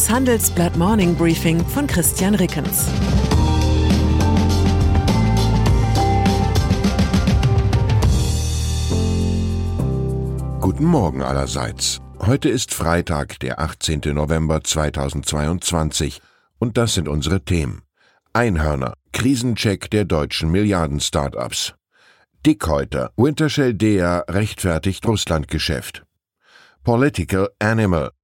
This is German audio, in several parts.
Das Handelsblatt Morning Briefing von Christian Rickens. Guten Morgen allerseits. Heute ist Freitag, der 18. November 2022 und das sind unsere Themen. Einhörner, Krisencheck der deutschen Milliarden-Startups. Dickhäuter, Wintershell Dea rechtfertigt Russlandgeschäft. Political Animal,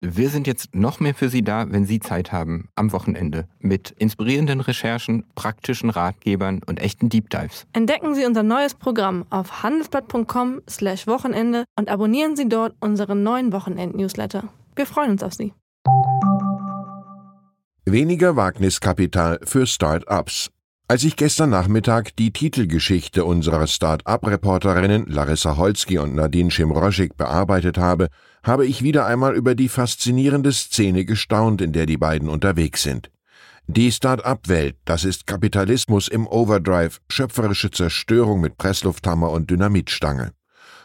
Wir sind jetzt noch mehr für Sie da, wenn Sie Zeit haben, am Wochenende, mit inspirierenden Recherchen, praktischen Ratgebern und echten Deep Dives. Entdecken Sie unser neues Programm auf handelsblatt.com/wochenende und abonnieren Sie dort unseren neuen Wochenend-Newsletter. Wir freuen uns auf Sie. Weniger Wagniskapital für Start-ups. Als ich gestern Nachmittag die Titelgeschichte unserer Start-up-Reporterinnen Larissa Holzki und Nadine Schimroschik bearbeitet habe, habe ich wieder einmal über die faszinierende Szene gestaunt, in der die beiden unterwegs sind. Die Start-up-Welt, das ist Kapitalismus im Overdrive, schöpferische Zerstörung mit Presslufthammer und Dynamitstange.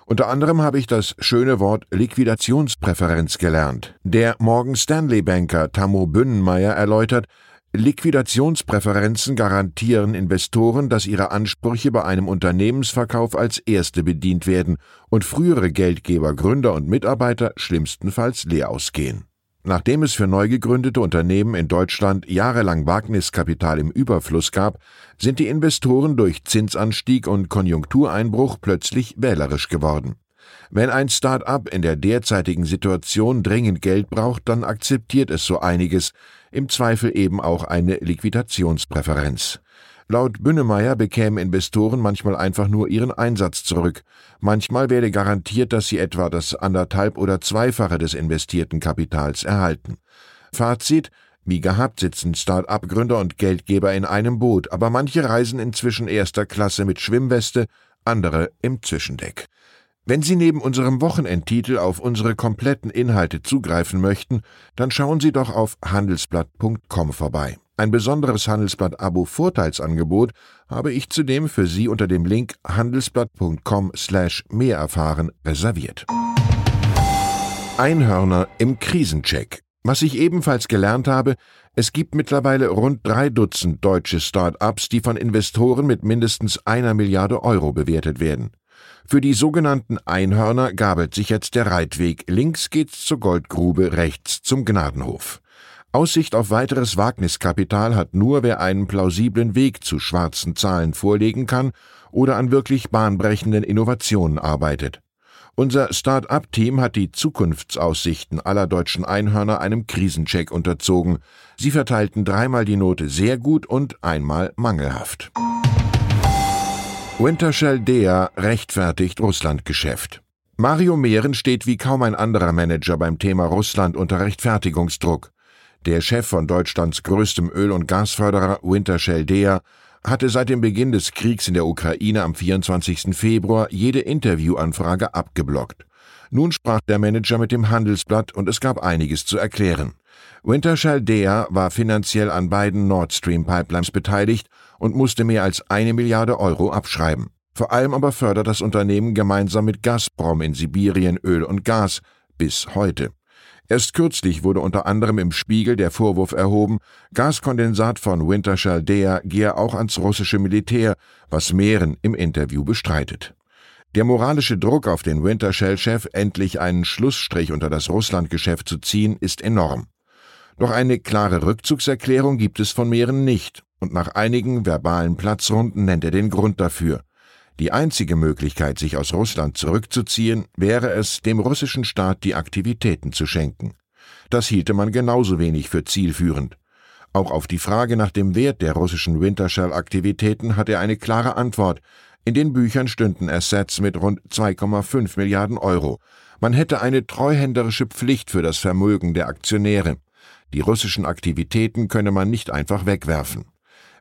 Unter anderem habe ich das schöne Wort Liquidationspräferenz gelernt. Der Morgan Stanley Banker Tammo Bünnenmeier erläutert, Liquidationspräferenzen garantieren Investoren, dass ihre Ansprüche bei einem Unternehmensverkauf als erste bedient werden und frühere Geldgeber, Gründer und Mitarbeiter schlimmstenfalls leer ausgehen. Nachdem es für neu gegründete Unternehmen in Deutschland jahrelang Wagniskapital im Überfluss gab, sind die Investoren durch Zinsanstieg und Konjunktureinbruch plötzlich wählerisch geworden. Wenn ein Start-up in der derzeitigen Situation dringend Geld braucht, dann akzeptiert es so einiges, im Zweifel eben auch eine Liquidationspräferenz. Laut Bünnemeyer bekämen Investoren manchmal einfach nur ihren Einsatz zurück. Manchmal werde garantiert, dass sie etwa das anderthalb oder zweifache des investierten Kapitals erhalten. Fazit wie gehabt sitzen Start-up-Gründer und Geldgeber in einem Boot, aber manche reisen inzwischen erster Klasse mit Schwimmweste, andere im Zwischendeck. Wenn Sie neben unserem Wochenendtitel auf unsere kompletten Inhalte zugreifen möchten, dann schauen Sie doch auf handelsblatt.com vorbei. Ein besonderes Handelsblatt-Abo Vorteilsangebot habe ich zudem für Sie unter dem Link handelsblatt.com slash mehr erfahren reserviert. Einhörner im Krisencheck. Was ich ebenfalls gelernt habe, es gibt mittlerweile rund drei Dutzend deutsche Start-ups, die von Investoren mit mindestens einer Milliarde Euro bewertet werden. Für die sogenannten Einhörner gabelt sich jetzt der Reitweg. Links geht's zur Goldgrube, rechts zum Gnadenhof. Aussicht auf weiteres Wagniskapital hat nur, wer einen plausiblen Weg zu schwarzen Zahlen vorlegen kann oder an wirklich bahnbrechenden Innovationen arbeitet. Unser Start-up-Team hat die Zukunftsaussichten aller deutschen Einhörner einem Krisencheck unterzogen. Sie verteilten dreimal die Note sehr gut und einmal mangelhaft. Wintershell Dea rechtfertigt Russlandgeschäft. Mario Mehren steht wie kaum ein anderer Manager beim Thema Russland unter Rechtfertigungsdruck. Der Chef von Deutschlands größtem Öl- und Gasförderer Wintershell Dea hatte seit dem Beginn des Kriegs in der Ukraine am 24. Februar jede Interviewanfrage abgeblockt. Nun sprach der Manager mit dem Handelsblatt und es gab einiges zu erklären. Wintershall Dea war finanziell an beiden Nord Stream Pipelines beteiligt und musste mehr als eine Milliarde Euro abschreiben. Vor allem aber fördert das Unternehmen gemeinsam mit Gazprom in Sibirien Öl und Gas bis heute. Erst kürzlich wurde unter anderem im Spiegel der Vorwurf erhoben, Gaskondensat von Wintershall Dea gehe auch ans russische Militär, was Mehren im Interview bestreitet. Der moralische Druck auf den Wintershell-Chef, endlich einen Schlussstrich unter das Russlandgeschäft zu ziehen, ist enorm. Doch eine klare Rückzugserklärung gibt es von Mehren nicht und nach einigen verbalen Platzrunden nennt er den Grund dafür. Die einzige Möglichkeit, sich aus Russland zurückzuziehen, wäre es, dem russischen Staat die Aktivitäten zu schenken. Das hielte man genauso wenig für zielführend. Auch auf die Frage nach dem Wert der russischen Wintershell-Aktivitäten hat er eine klare Antwort. In den Büchern stünden Assets mit rund 2,5 Milliarden Euro. Man hätte eine treuhänderische Pflicht für das Vermögen der Aktionäre. Die russischen Aktivitäten könne man nicht einfach wegwerfen.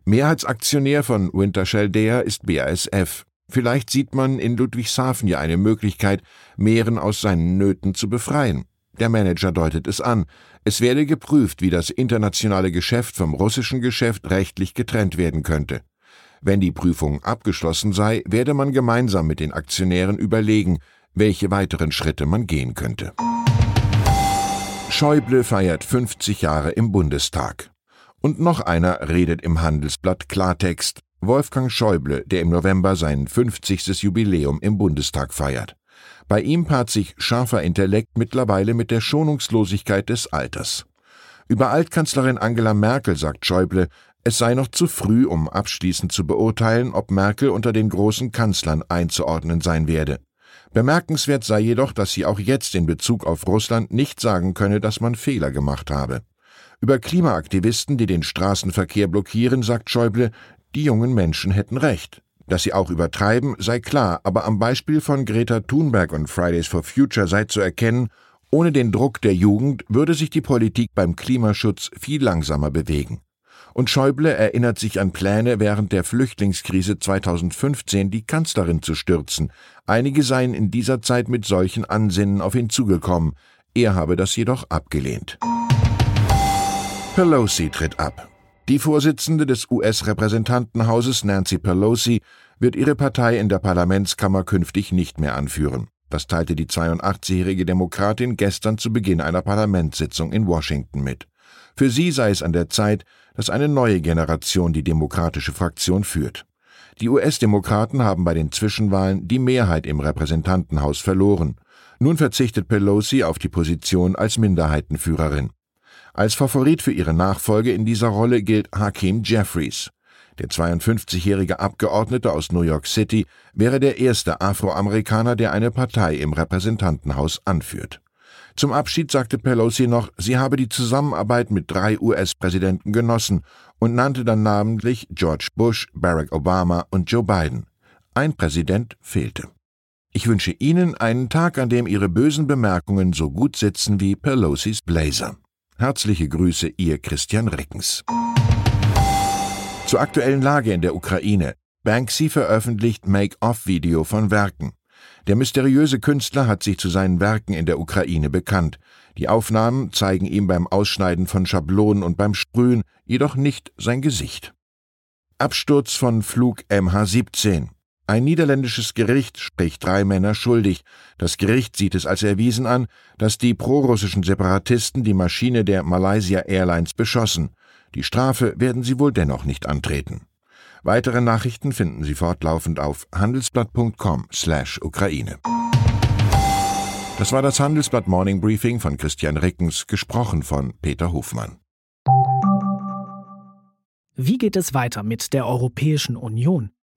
Mehrheitsaktionär von Wintershell Dea ist BASF. Vielleicht sieht man in Ludwigshafen ja eine Möglichkeit, Meeren aus seinen Nöten zu befreien. Der Manager deutet es an. Es werde geprüft, wie das internationale Geschäft vom russischen Geschäft rechtlich getrennt werden könnte. Wenn die Prüfung abgeschlossen sei, werde man gemeinsam mit den Aktionären überlegen, welche weiteren Schritte man gehen könnte. Schäuble feiert 50 Jahre im Bundestag. Und noch einer redet im Handelsblatt Klartext. Wolfgang Schäuble, der im November sein 50. Jubiläum im Bundestag feiert. Bei ihm paart sich scharfer Intellekt mittlerweile mit der Schonungslosigkeit des Alters. Über Altkanzlerin Angela Merkel sagt Schäuble, es sei noch zu früh, um abschließend zu beurteilen, ob Merkel unter den großen Kanzlern einzuordnen sein werde. Bemerkenswert sei jedoch, dass sie auch jetzt in Bezug auf Russland nicht sagen könne, dass man Fehler gemacht habe. Über Klimaaktivisten, die den Straßenverkehr blockieren, sagt Schäuble, die jungen Menschen hätten recht. Dass sie auch übertreiben, sei klar, aber am Beispiel von Greta Thunberg und Fridays for Future sei zu erkennen, ohne den Druck der Jugend würde sich die Politik beim Klimaschutz viel langsamer bewegen. Und Schäuble erinnert sich an Pläne, während der Flüchtlingskrise 2015 die Kanzlerin zu stürzen. Einige seien in dieser Zeit mit solchen Ansinnen auf ihn zugekommen. Er habe das jedoch abgelehnt. Pelosi tritt ab. Die Vorsitzende des US-Repräsentantenhauses Nancy Pelosi wird ihre Partei in der Parlamentskammer künftig nicht mehr anführen. Das teilte die 82-jährige Demokratin gestern zu Beginn einer Parlamentssitzung in Washington mit. Für sie sei es an der Zeit, dass eine neue Generation die demokratische Fraktion führt. Die US-Demokraten haben bei den Zwischenwahlen die Mehrheit im Repräsentantenhaus verloren. Nun verzichtet Pelosi auf die Position als Minderheitenführerin. Als Favorit für ihre Nachfolge in dieser Rolle gilt Hakeem Jeffries. Der 52-jährige Abgeordnete aus New York City wäre der erste Afroamerikaner, der eine Partei im Repräsentantenhaus anführt. Zum Abschied sagte Pelosi noch, sie habe die Zusammenarbeit mit drei US-Präsidenten genossen und nannte dann namentlich George Bush, Barack Obama und Joe Biden. Ein Präsident fehlte. Ich wünsche Ihnen einen Tag, an dem Ihre bösen Bemerkungen so gut sitzen wie Pelosis Blazer. Herzliche Grüße, Ihr Christian Rickens. Zur aktuellen Lage in der Ukraine. Banksy veröffentlicht Make-off-Video von Werken. Der mysteriöse Künstler hat sich zu seinen Werken in der Ukraine bekannt. Die Aufnahmen zeigen ihm beim Ausschneiden von Schablonen und beim Sprühen jedoch nicht sein Gesicht. Absturz von Flug MH17. Ein niederländisches Gericht spricht drei Männer schuldig. Das Gericht sieht es als erwiesen an, dass die prorussischen Separatisten die Maschine der Malaysia Airlines beschossen. Die Strafe werden sie wohl dennoch nicht antreten. Weitere Nachrichten finden Sie fortlaufend auf handelsblatt.com/Ukraine. Das war das Handelsblatt Morning Briefing von Christian Rickens, gesprochen von Peter Hofmann. Wie geht es weiter mit der Europäischen Union?